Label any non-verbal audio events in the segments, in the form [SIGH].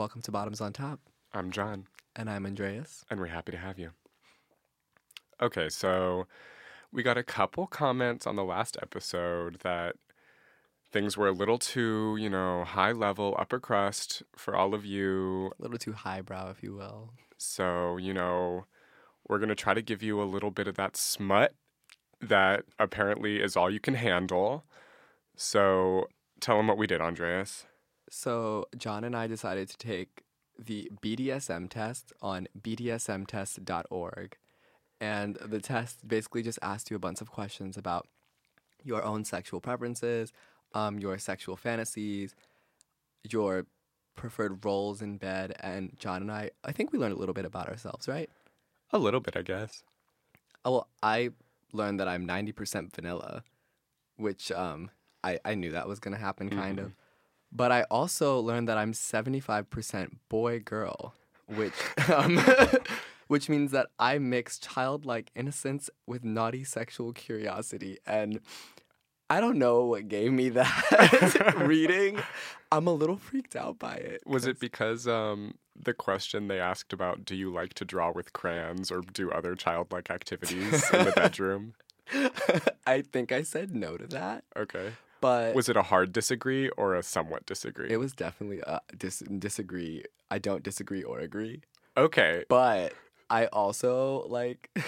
Welcome to Bottoms on Top. I'm John, And I'm Andreas. and we're happy to have you. Okay, so we got a couple comments on the last episode that things were a little too, you know, high level, upper crust for all of you. A little too highbrow, if you will. So, you know, we're going to try to give you a little bit of that smut that apparently is all you can handle. So, tell them what we did, Andreas. So, John and I decided to take the BDSM test on bdsmtest.org. And the test basically just asked you a bunch of questions about your own sexual preferences, um, your sexual fantasies, your preferred roles in bed. And John and I, I think we learned a little bit about ourselves, right? A little bit, I guess. Oh, well, I learned that I'm 90% vanilla, which um, I, I knew that was going to happen, kind of. But I also learned that I'm 75% boy girl, which, [LAUGHS] um, which means that I mix childlike innocence with naughty sexual curiosity. And I don't know what gave me that [LAUGHS] reading. I'm a little freaked out by it. Was it because um, the question they asked about do you like to draw with crayons or do other childlike activities in the [LAUGHS] bedroom? I think I said no to that. Okay. But Was it a hard disagree or a somewhat disagree? It was definitely a dis- disagree. I don't disagree or agree, okay. but I also like. [LAUGHS]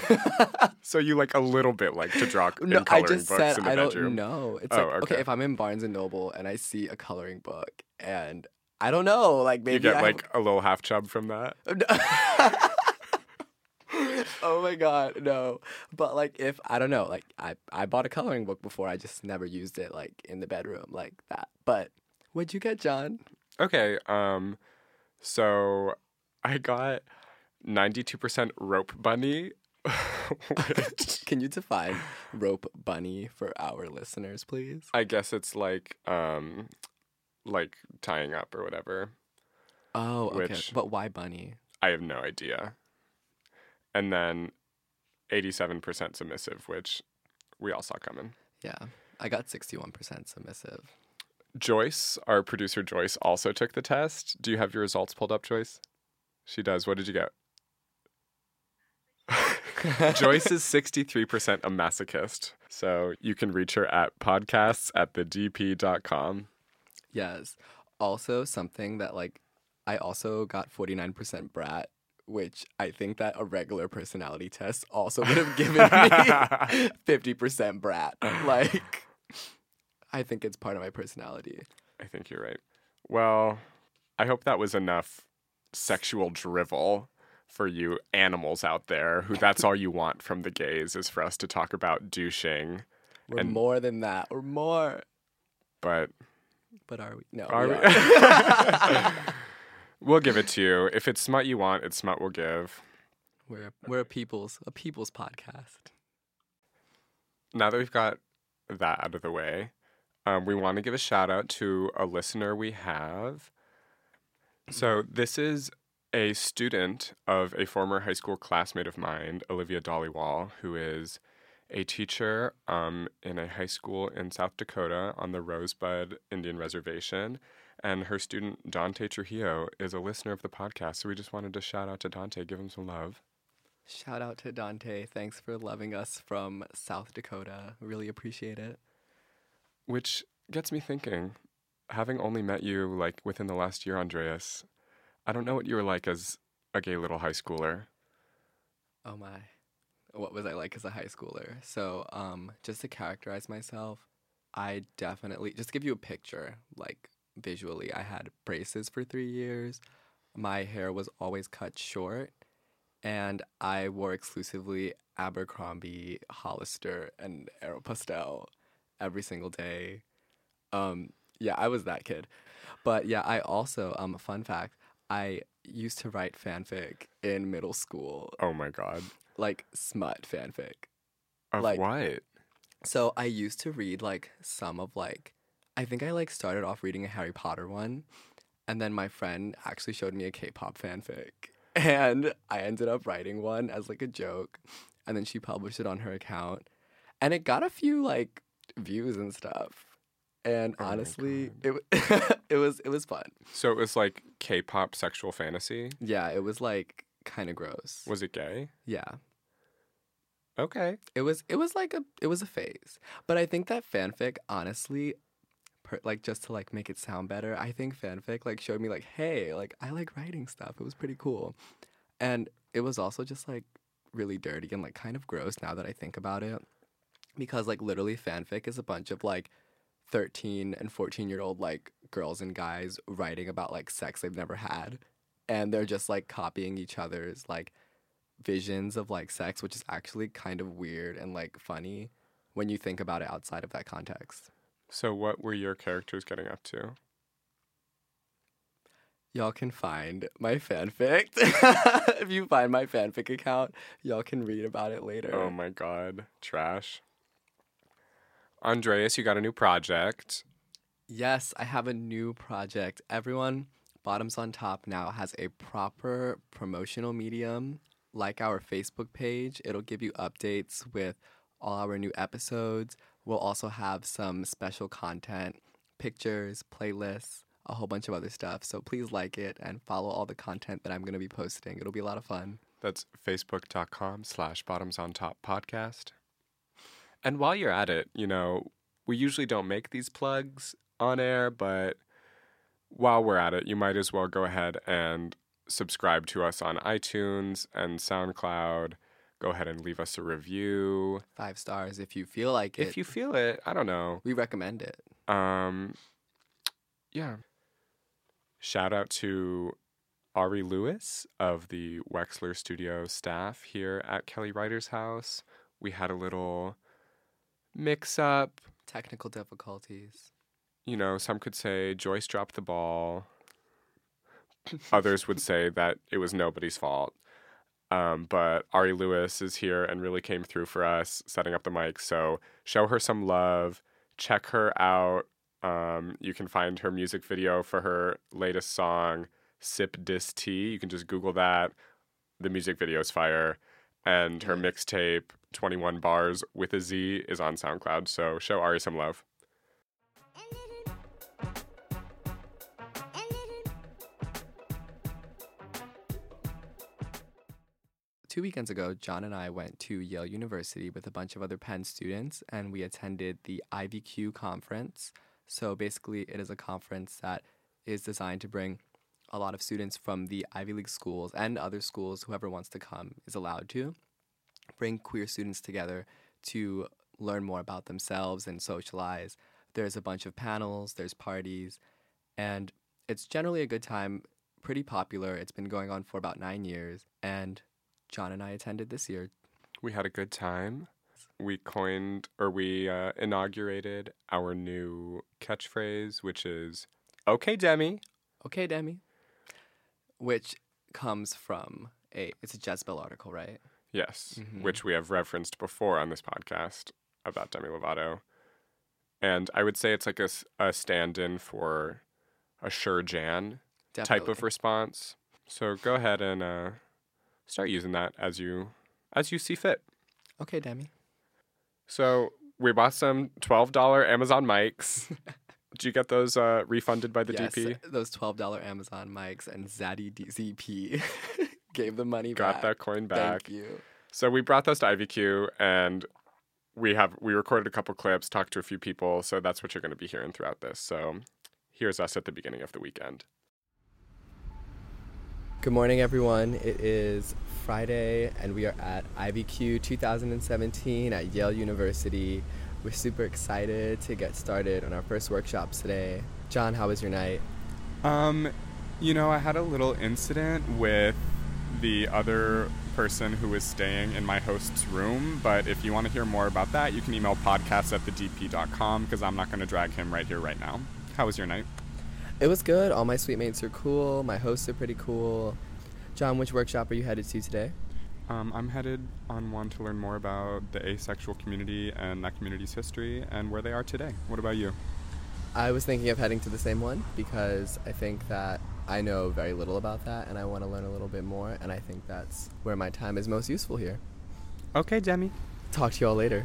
So you like a little bit like to draw in no, I coloring just books said in the I don't bedroom. know. It's Oh, like okay. okay. if I'm in Barnes and Noble and I see a coloring book and I don't know, like maybe You get I like a little half chub from that. [LAUGHS] [LAUGHS] oh my god, no. But like if I don't know, like I I bought a coloring book before, I just never used it like in the bedroom like that. But what'd you get, John? Okay. Um so I got 92% rope bunny [LAUGHS] which [LAUGHS] Can you define rope bunny for our listeners, please? I guess it's like um like tying up or whatever. Oh, okay. Which- But why bunny? I have no idea. And then 87% submissive, which we all saw coming. Yeah. I got 61% submissive. Joyce, our producer Joyce, also took the test. Do you have your results pulled up, Joyce? She does. What did you get? [LAUGHS] Joyce is 63% a masochist. So you can reach her at podcasts at the dp.com. Yes. Also, something that like I also got 49% brat, which I think that a regular personality test also would have given me [LAUGHS] [LAUGHS] 50% brat. Like, I think it's part of my personality. I think you're right. Well, I hope that was enough sexual drivel for you animals out there who that's all you want from the gays is for us to talk about douching. We're And- more than that. We're more. But But are we? No. Are we are. [LAUGHS] we'll give it to you. If it's smut you want, it's smut we'll give. we're we're a people's a people's podcast. Now that we've got that out of the way, um, we want to give a shout out to a listener we have. So, this is a student of a former high school classmate of mine, Olivia Dollywall, who is a teacher um, in a high school in South Dakota on the Rosebud Indian Reservation. And her student, Dante Trujillo, is a listener of the podcast. So, we just wanted to shout out to Dante, give him some love. Shout out to Dante. Thanks for loving us from South Dakota. Really appreciate it. Which gets me thinking, having only met you like within the last year, Andreas, I don't know what you were like as a gay little high schooler. Oh my. What was I like as a high schooler? So, um, just to characterize myself, I definitely just give you a picture, like visually, I had braces for three years. My hair was always cut short, and I wore exclusively Abercrombie, Hollister, and Aeropostale every single day. Um, yeah, I was that kid. But yeah, I also, um, fun fact, I used to write fanfic in middle school Oh my god. like smut fanfic. Of Like- what? So I used to read like some of like I think I like started off reading a Harry Potter one and then my friend actually showed me a K-pop fanfic [LAUGHS] and I ended up writing one as like a joke and then she published it on her account and it got a few like views and stuff. And Oh honestly, it [LAUGHS] it was it was fun. So it was like K-pop sexual fantasy. Yeah, it was like kind of gross. Was it gay? yeah. Okay. It was it was like a it was a phase. But I think that fanfic honestly per, like just to like make it sound better, I think fanfic like showed me like hey, like I like writing stuff. It was pretty cool. And it was also just like really dirty and like kind of gross now that I think about it. Because like literally fanfic is a bunch of like 13 and 14 year old like girls and guys writing about like sex they've never had and they're just like copying each other's like visions of like sex which is actually kind of weird and like funny when you think about it outside of that context So what were your characters getting up to? y'all can find my fanfic [LAUGHS] if you find my fanfic account y'all can read about it later Oh my god, trash. Andreas, you got a new project. Yes, I have a new project. Everyone, Bottoms on Top now has a proper promotional medium like our Facebook page. It'll give you updates with all our new episodes. We'll also have some special content, pictures, playlists, a whole bunch of other stuff. So please like it and follow all the content that I'm going to be posting. It'll be a lot of fun. That's facebook.com slash bottoms on top podcast. And while you're at it, you know, we usually don't make these plugs on air, but while we're at it, you might as well go ahead and subscribe to us on iTunes and SoundCloud. Go ahead and leave us a review. Five stars if you feel like it. If you feel it, I don't know. we recommend it. Um, yeah. Shout out to Ari Lewis of the Wexler Studio staff here at Kelly Writer's house. We had a little mix up. Technical difficulties. You know, some could say Joyce dropped the ball. Others would say that it was nobody's fault. Um, but Ari Lewis is here and really came through for us setting up the mic. So show her some love. Check her out. Um, you can find her music video for her latest song, Sip Dis Tea. You can just Google that. The music video is fire. And her mixtape, 21 Bars with a Z, is on SoundCloud. So show Ari some love. Two weekends ago, John and I went to Yale University with a bunch of other Penn students, and we attended the IVQ conference. So basically, it is a conference that is designed to bring a lot of students from the Ivy League schools and other schools, whoever wants to come is allowed to, bring queer students together to learn more about themselves and socialize. There's a bunch of panels, there's parties, and it's generally a good time, pretty popular. It's been going on for about nine years, and John and I attended this year. We had a good time. We coined or we uh, inaugurated our new catchphrase, which is "Okay, Demi." Okay, Demi. Which comes from a it's a Jezebel article, right? Yes, Mhm. which we have referenced before on this podcast about Demi Lovato, and I would say it's like a, a stand-in for a sure Jan type of response. So go ahead and uh, start using that as you as you see fit. Okay, Demi. So we bought some twelve dollar Amazon mics. [LAUGHS] Did you get those uh, refunded by the yes, DP? those twelve dollar Amazon mics and Zaddy DZP [LAUGHS] gave the money back. Got back. that coin back. Thank you. So we brought those to IVQ and we have we recorded a couple clips, talked to a few people, so that's what you're going to be hearing throughout this. So here's us at the beginning of the weekend. Good morning, everyone. It is Friday, and we are at IVQ 2017 at Yale University. We're super excited to get started on our first workshops today. John, how was your night? Um, you know, I had a little incident with the other person who was staying in my host's room, but if you want to hear more about that, you can email podcast at thedp.com because I'm not going to drag him right here, right now. How was your night? It was good. All my suite mates are cool. My hosts are pretty cool. John, which workshop are you headed to today? Um, I'm headed on one to learn more about the asexual community and that community's history and where they are today. What about you? I was thinking of heading to the same one because I think that I know very little about that and I want to learn a little bit more, and I think that's where my time is most useful here. Okay, Demi. Talk to y'all later.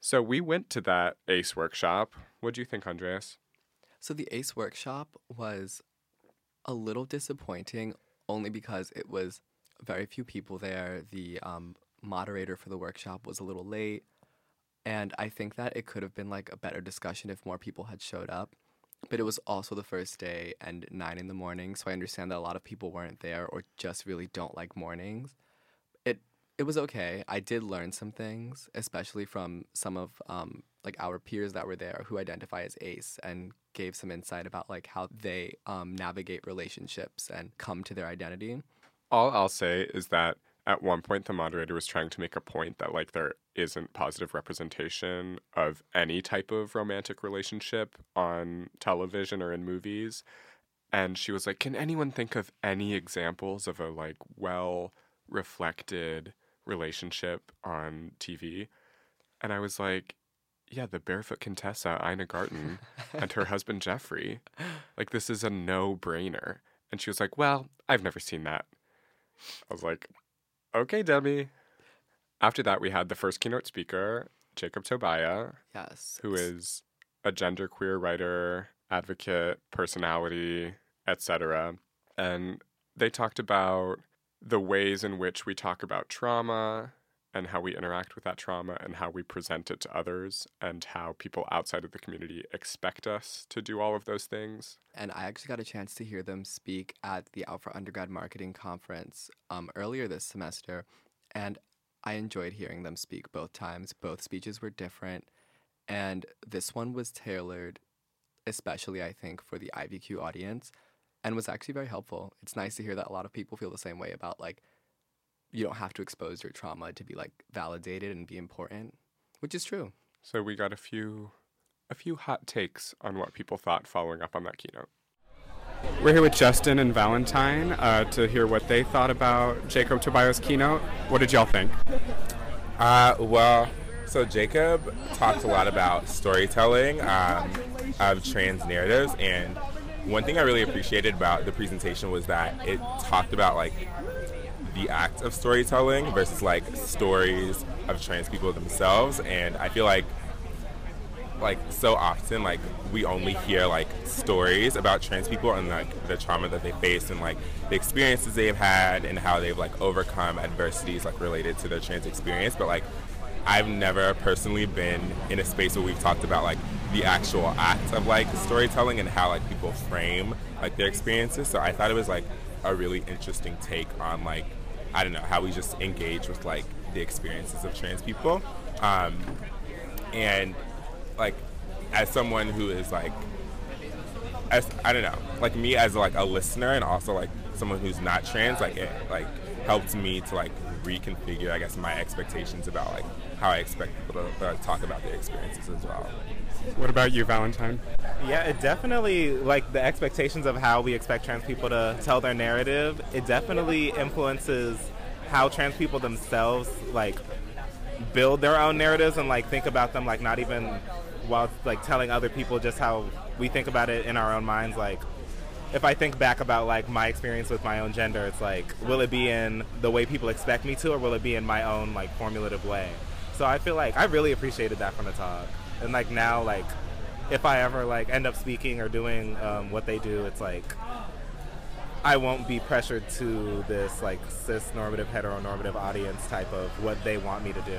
So we went to that ACE workshop. What do you think, Andreas? So the ACE workshop was a little disappointing only because it was very few people there. The um, moderator for the workshop was a little late. And I think that it could have been like a better discussion if more people had showed up. But it was also the first day and nine in the morning. So I understand that a lot of people weren't there or just really don't like mornings. It it was okay. I did learn some things, especially from some of um, like our peers that were there who identify as ACE and gave some insight about like how they um, navigate relationships and come to their identity. All I'll say is that at one point the moderator was trying to make a point that like there isn't positive representation of any type of romantic relationship on television or in movies and she was like can anyone think of any examples of a like well reflected relationship on TV and I was like yeah the barefoot contessa Ina Garten and her [LAUGHS] husband Jeffrey like this is a no-brainer and she was like well I've never seen that I was like Okay, Debbie. After that, we had the first keynote speaker, Jacob Tobia, Yes. who is a genderqueer writer, advocate, personality, etc. And they talked about the ways in which we talk about trauma and how we interact with that trauma and how we present it to others and how people outside of the community expect us to do all of those things. and I actually got a chance to hear them speak at the Out for Undergrad Marketing Conference um, earlier this semester, and I enjoyed hearing them speak both times. Both speeches were different, and this one was tailored, especially I think for the IVQ audience, and was actually very helpful. It's nice to hear that a lot of people feel the same way about like you don't have to expose your trauma to be like validated and be important, which is true. So we got a few a few hot takes on what people thought following up on that keynote. We're here with Justin and Valentine uh, to hear what they thought about Jacob Tobias' keynote. What did y'all think? Uh, well, so Jacob talked a lot about storytelling um, of trans narratives, and one thing I really appreciated about the presentation was that it talked about like the act of storytelling versus like stories of trans people themselves, and I feel like like so often like we only hear like stories about trans people and like the trauma that they face and like the experiences they've had and how they've like overcome adversities like related to their trans experience. But like I've never personally been in a space where we've talked about like the actual act of like storytelling and how like people frame like their experiences. So I thought it was like a really interesting take on like I don't know how we just engage with like the experiences of trans people. Um, and like as someone who is like as I don't know, like me as like a listener and also like someone who's not trans, like it like helped me to like reconfigure I guess my expectations about like how I expect people to uh, talk about their experiences as well. What about you, Valentine? Yeah, it definitely like the expectations of how we expect trans people to tell their narrative. It definitely influences how trans people themselves like build their own narratives and like think about them like not even while like telling other people just how we think about it in our own minds like if I think back about like my experience with my own gender, it's like, will it be in the way people expect me to, or will it be in my own like formulative way? So I feel like I really appreciated that from the talk, and like now, like if I ever like end up speaking or doing um, what they do, it's like I won't be pressured to this like cis normative heteronormative audience type of what they want me to do.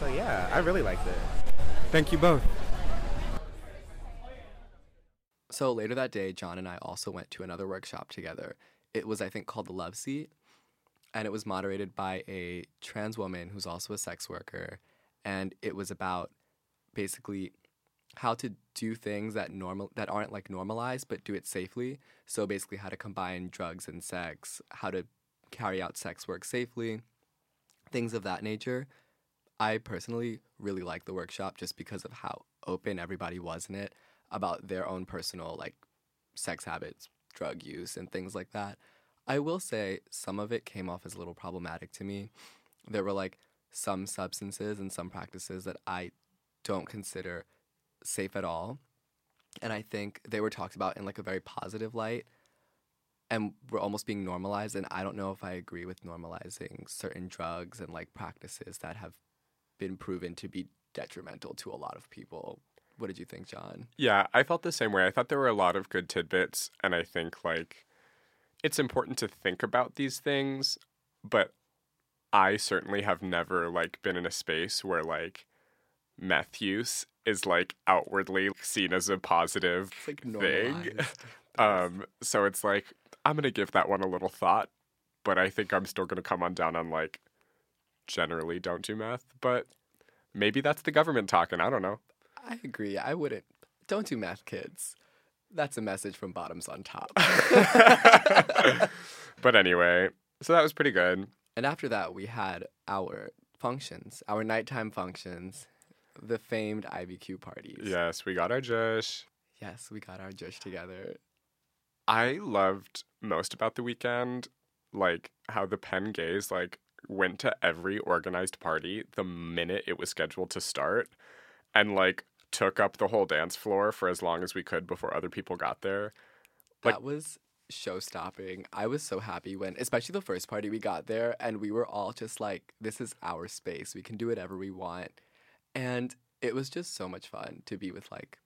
So yeah, I really liked it. Thank you both. So later that day, John and I also went to another workshop together. It was, I think, called the Love Seat, and it was moderated by a trans woman who's also a sex worker. And it was about basically how to do things that normal that aren't like normalized, but do it safely. So basically, how to combine drugs and sex, how to carry out sex work safely, things of that nature. I personally really liked the workshop just because of how open everybody was in it about their own personal like sex habits, drug use, and things like that. I will say some of it came off as a little problematic to me. There were like some substances and some practices that I don't consider safe at all. And I think they were talked about in like a very positive light and were almost being normalized. And I don't know if I agree with normalizing certain drugs and like practices that have been proven to be detrimental to a lot of people. What did you think, John? Yeah, I felt the same way. I thought there were a lot of good tidbits, and I think like it's important to think about these things, but I certainly have never like been in a space where like meth use is like outwardly seen as a positive like thing. [LAUGHS] Um, so it's like I'm gonna give that one a little thought, but I think I'm still gonna come on down on like generally don't do meth, but maybe that's the government talking. I don't know. I agree. I wouldn't. Don't do math, kids. That's a message from Bottoms on Top. [LAUGHS] [LAUGHS] but anyway, so that was pretty good. and after that, we had our functions, our nighttime functions, the famed IVQ parties. Yes, we got our Josh. Yes, we got our Jush together. I loved most about the weekend, like how the Penn Gays like went to every organized party the minute it was scheduled to start, and like took up the whole dance floor for as long as we could before other people got there. Like- that was show stopping. I was so happy when, especially the first party we got there, and we were all just like, this is our space. We can do whatever we want. And it was just so much fun to be with like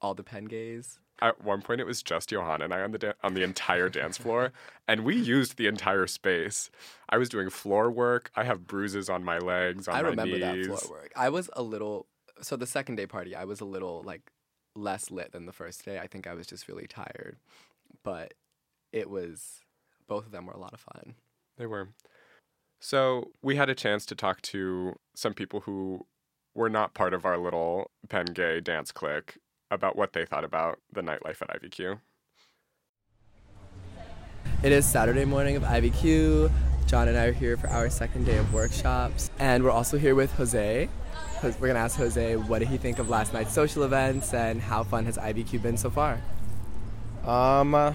all the Penn gays. At one point, it was just Johanna and I on the da- on the entire dance floor, [LAUGHS] and we used the entire space. I was doing floor work. I have bruises on my legs, on I remember that floor work. I was a little, so the second day party, I was a little like less lit than the first day. I think I was just really tired. But it was, both of them were a lot of fun. They were. So we had a chance to talk to some people who were not part of our little Penn Gay dance clique about what they thought about the nightlife at IVQ. It is Saturday morning of IVQ. John and I are here for our second day of workshops. And we're also here with Jose. We're going to ask Jose what did he think of last night's social events and how fun has IVQ been so far? Um, uh,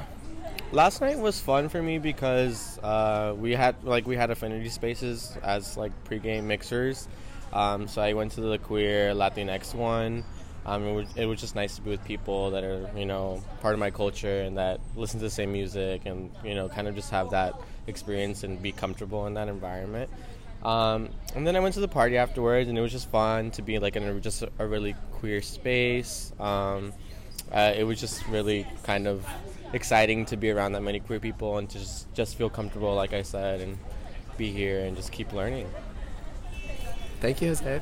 last night was fun for me because uh, we had like we had affinity spaces as like pregame mixers. Um, so I went to the queer Latinx one. Um, it was, it was just nice to be with people that are you know part of my culture and that listen to the same music and you know kind of just have that experience and be comfortable in that environment. Um, and then I went to the party afterwards, and it was just fun to be like in a, just a, really queer space. Um, uh, it was just really kind of exciting to be around that many queer people and to just, just feel comfortable, like I said, and be here and just keep learning. Thank you, Jose.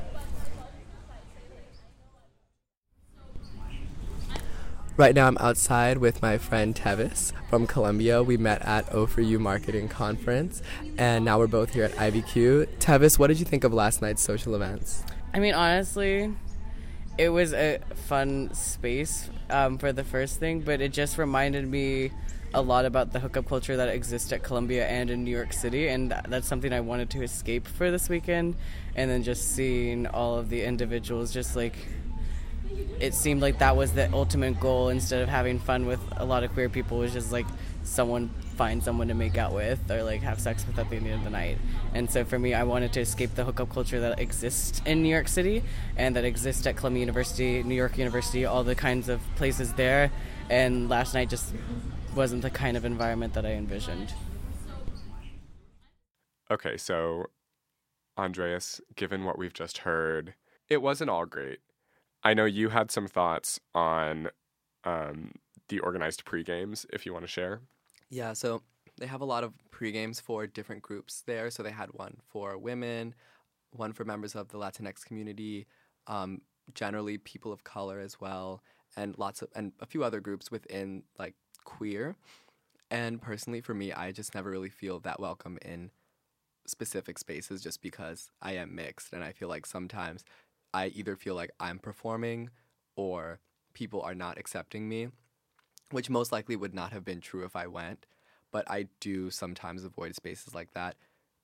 Right now, I'm outside with my friend Tevis from Columbia. We met at O for You Marketing Conference, and now we're both here at IVQ. Tevis, what did you think of last night's social events? I mean, honestly, it was a fun space um, for the first thing, but it just reminded me a lot about the hookup culture that exists at Columbia and in New York City, and that's something I wanted to escape for this weekend. And then just seeing all of the individuals, just like it seemed like that was the ultimate goal instead of having fun with a lot of queer people was just like someone find someone to make out with or like have sex with at the end of the night. And so for me i wanted to escape the hookup culture that exists in new york city and that exists at columbia university new york university all the kinds of places there. And last night just wasn't the kind of environment that i envisioned. Okay, so Andreas, given what we've just heard, it wasn't all great. I know you had some thoughts on um, the organized pre games, if you want to share. Yeah, so they have a lot of pre-games for different groups there. So they had one for women, one for members of the Latinx community, um, generally people of color as well, and lots of and a few other groups within like queer. And personally, for me, I just never really feel that welcome in specific spaces just because I am mixed, and I feel like sometimes I either feel like I'm performing or people are not accepting me which most likely would not have been true if I went. But I do sometimes avoid spaces like that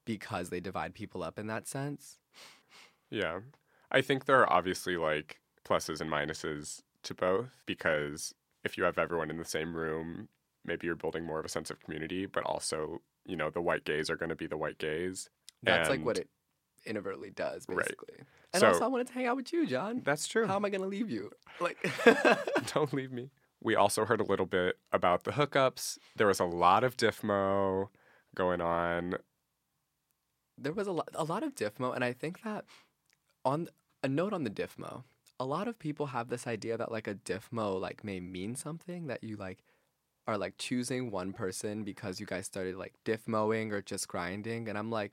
because they divide people up in that sense. Yeah. I think there are obviously like pluses and minuses to both because if you have everyone in the same room, maybe you're building more of a sense of community, but also, you know, the white gays are going to be the white gays. That's like what it inadvertently does, Right. basically. And So- also, I wanted to hang out with you, John. That's true. How am I going to leave you? Like, [LAUGHS] Don't leave me. We also heard a little bit about the hookups. There was a lot of diffmo going on. there was a lot, a lot of diffmo, and I think that on a note on the diffmo. A lot of people have this idea that like a diffmo like may mean something that you like are like choosing one person because you guys started like diff mowing or just grinding and I'm like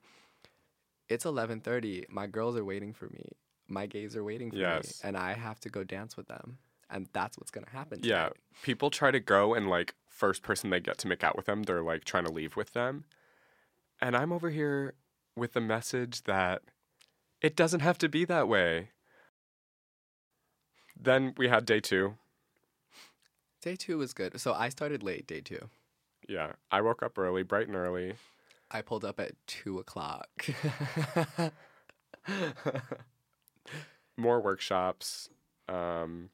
it's 11:30 my girls are waiting for me my gays are waiting for Yes. me and I have to go dance with them and that's what's going to happen Yeah, people try to go and like first person they get to make out with them, they're like trying to leave with them. And I'm over here with the message that it doesn't have to be that way. Then we had day two. day 2 was good so I started late day 2 Yeah, I woke up early, bright and early. I pulled up at 2 o'clock [LAUGHS] More workshops. Um,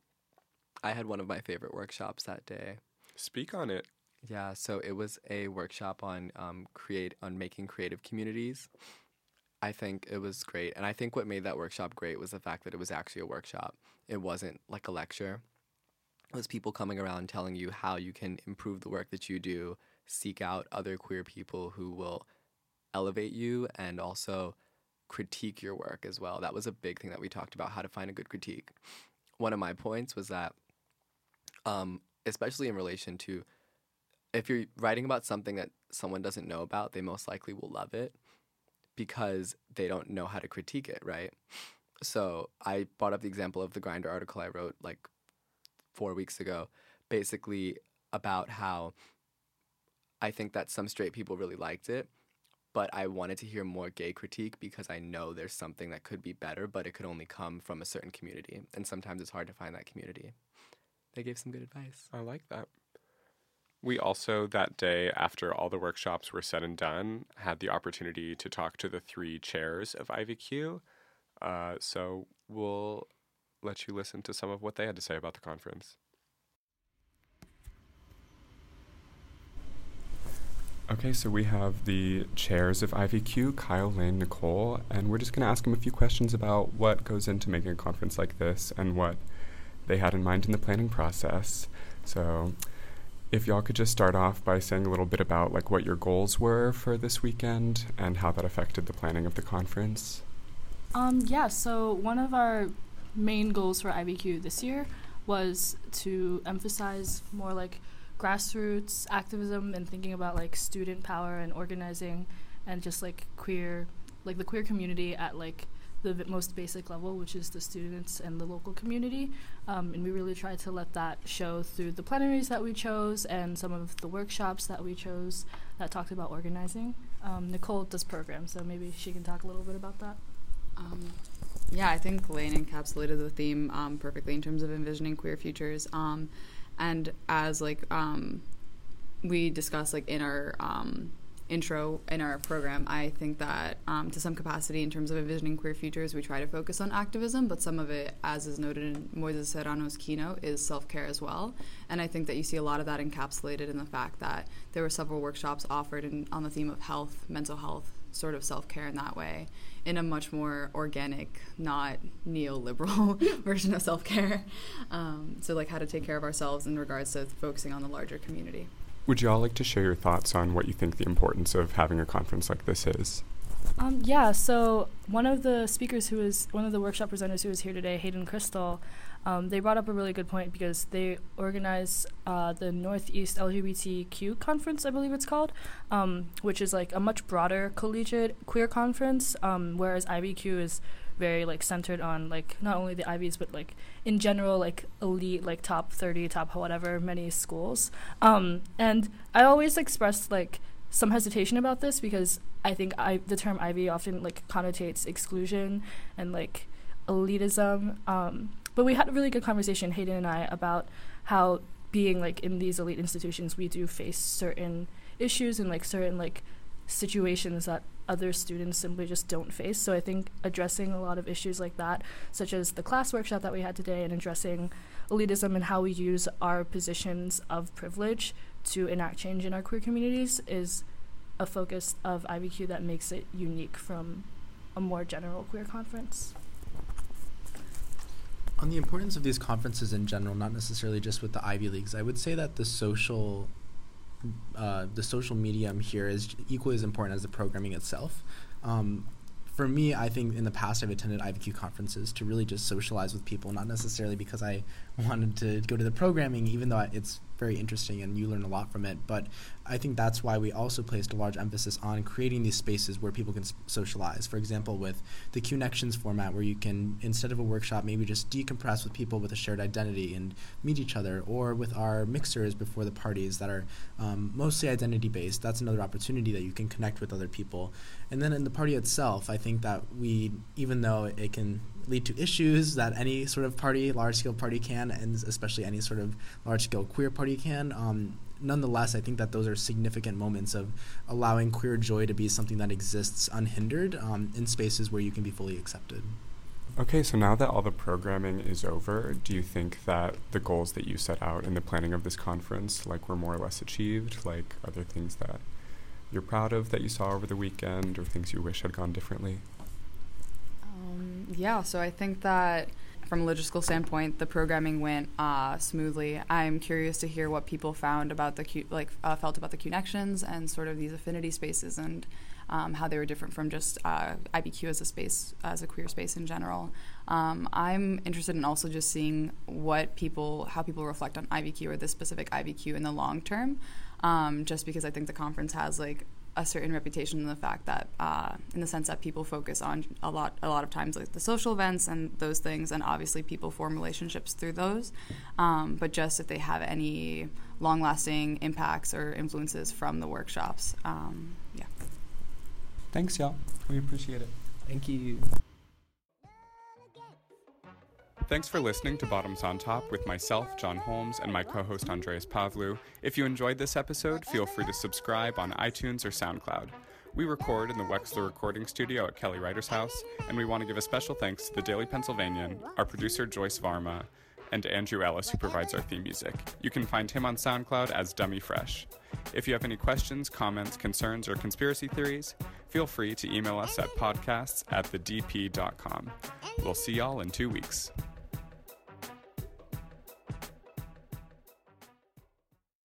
I had one of my favorite workshops that day speak on it. Yeah, so it was a workshop on um, create on making creative communities. I think it was great, and I think what made that workshop great was the fact that it was actually a workshop. It wasn't like a lecture. It was people coming around telling you how you can improve the work that you do, seek out other queer people who will elevate you, and also critique your work as well. That was a big thing that we talked about how to find a good critique. One of my points was that, um, especially in relation to if you're writing about something that someone doesn't know about, they most likely will love it because they don't know how to critique it, right? So I brought up the example of the Grindr article I wrote like four weeks ago, basically about how I think that some straight people really liked it, but I wanted to hear more gay critique because I know there's something that could be better, but it could only come from a certain community. And sometimes it's hard to find that community. They gave some good advice. I like that. We also, that day, after all the workshops were said and done, had the opportunity to talk to the three chairs of IVQ. Uh, so we'll let you listen to some of what they had to say about the conference. Okay, so we have the chairs of IVQ, Kyle, Lane, Nicole, and we're just going to ask them a few questions about what goes into making a conference like this and what they had in mind in the planning process. So, if y'all could just start off by saying a little bit about like what your goals were for this weekend and how that affected the planning of the conference. Um, yeah, so one of our main goals for IVQ this year was to emphasize more like grassroots activism and thinking about like student power and organizing and just like queer, like the queer community at like the v- most basic level, which is the students and the local community. Um, and we really tried to let that show through the plenaries that we chose and some of the workshops that we chose that talked about organizing. Um, Nicole does programs, so maybe she can talk a little bit about that. Um, yeah, I think Lane encapsulated the theme um, perfectly in terms of envisioning queer futures. And as like um, we discussed like in our um, intro in our program, I think that um, to some capacity in terms of envisioning queer futures, we try to focus on activism, but some of it, as is noted in Moises Serrano's keynote, is self care as well. And I think that you see a lot of that encapsulated in the fact that there were several workshops offered in, on the theme of health, mental health, sort of self care in that way, in a much more organic, not neoliberal [LAUGHS] version of self care. Um, so, like how to take care of ourselves in regards to focusing on the larger community. Would you all like to share your thoughts on what you think the importance of having a conference like this is? Um, yeah, so one of the speakers who is one of the workshop presenters who is here today, Hayden Crystal, um, they brought up a really good point because they organize uh, the Northeast LGBTQ conference, I believe it's called, um, which is like a much broader collegiate queer conference, um, whereas IVQ is very like centered on like not only the IBs but like in general like elite like top 30 top whatever many schools um, and I always expressed like some hesitation about this because I think I the term Ivy often like connotates exclusion and like elitism. Um, but we had a really good conversation, Hayden and I, about how being like in these elite institutions, we do face certain issues and like certain like situations that other students simply just don't face. So I think addressing a lot of issues like that, such as the class workshop that we had today, and addressing elitism and how we use our positions of privilege to enact change in our queer communities, is a focus of IVQ that makes it unique from a more general queer conference. On the importance of these conferences in general, not necessarily just with the Ivy Leagues, I would say that the social, uh, the social medium here is equally as important as the programming itself. Um, for me, I think in the past I've attended IVQ conferences to really just socialize with people, not necessarily because I [LAUGHS] wanted to go to the programming, even though it's very interesting and you learn a lot from it. But I think that's why we also placed a large emphasis on creating these spaces where people can s- socialize. For example, with the Connections format, where you can, instead of a workshop, maybe just decompress with people with a shared identity and meet each other, or with our mixers before the parties that are um, mostly identity based. That's another opportunity that you can connect with other people. And then in the party itself, I think that we, even though it can lead to issues that any sort of party, large scale party can, and especially any sort of large scale queer party can. Um, nonetheless, I think that those are significant moments of allowing queer joy to be something that exists unhindered um, in spaces where you can be fully accepted. Okay, so now that all the programming is over, do you think that the goals that you set out in the planning of this conference, like, were more or less achieved? Like, are there things that you're proud of that you saw over the weekend, or things you wish had gone differently? Yeah, so I think that from a logistical standpoint, the programming went uh, smoothly. I'm curious to hear what people found about the Q, like uh, felt about the connections and sort of these affinity spaces and um, how they were different from just uh, IVQ as a space, as a queer space in general. Um, I'm interested in also just seeing what people, how people reflect on IVQ or this specific IVQ in the long term, um, just because I think the conference has like a certain reputation in the fact that, uh, in the sense that people focus on a lot, a lot of times like the social events and those things, and obviously people form relationships through those. Um, but just if they have any long-lasting impacts or influences from the workshops, um, yeah. Thanks, y'all. We appreciate it. Thank you. Thanks for listening to Bottoms on Top with myself, John Holmes, and my co host Andreas Pavlou. If you enjoyed this episode, feel free to subscribe on iTunes or SoundCloud. We record in the Wexler Recording Studio at Kelly Writer's House, and we want to give a special thanks to the Daily Pennsylvanian, our producer Joyce Varma, and Andrew Ellis, who provides our theme music. You can find him on SoundCloud as Dummy Fresh. If you have any questions, comments, concerns, or conspiracy theories, feel free to email us at podcasts at thedp.com. We'll see y'all in two weeks.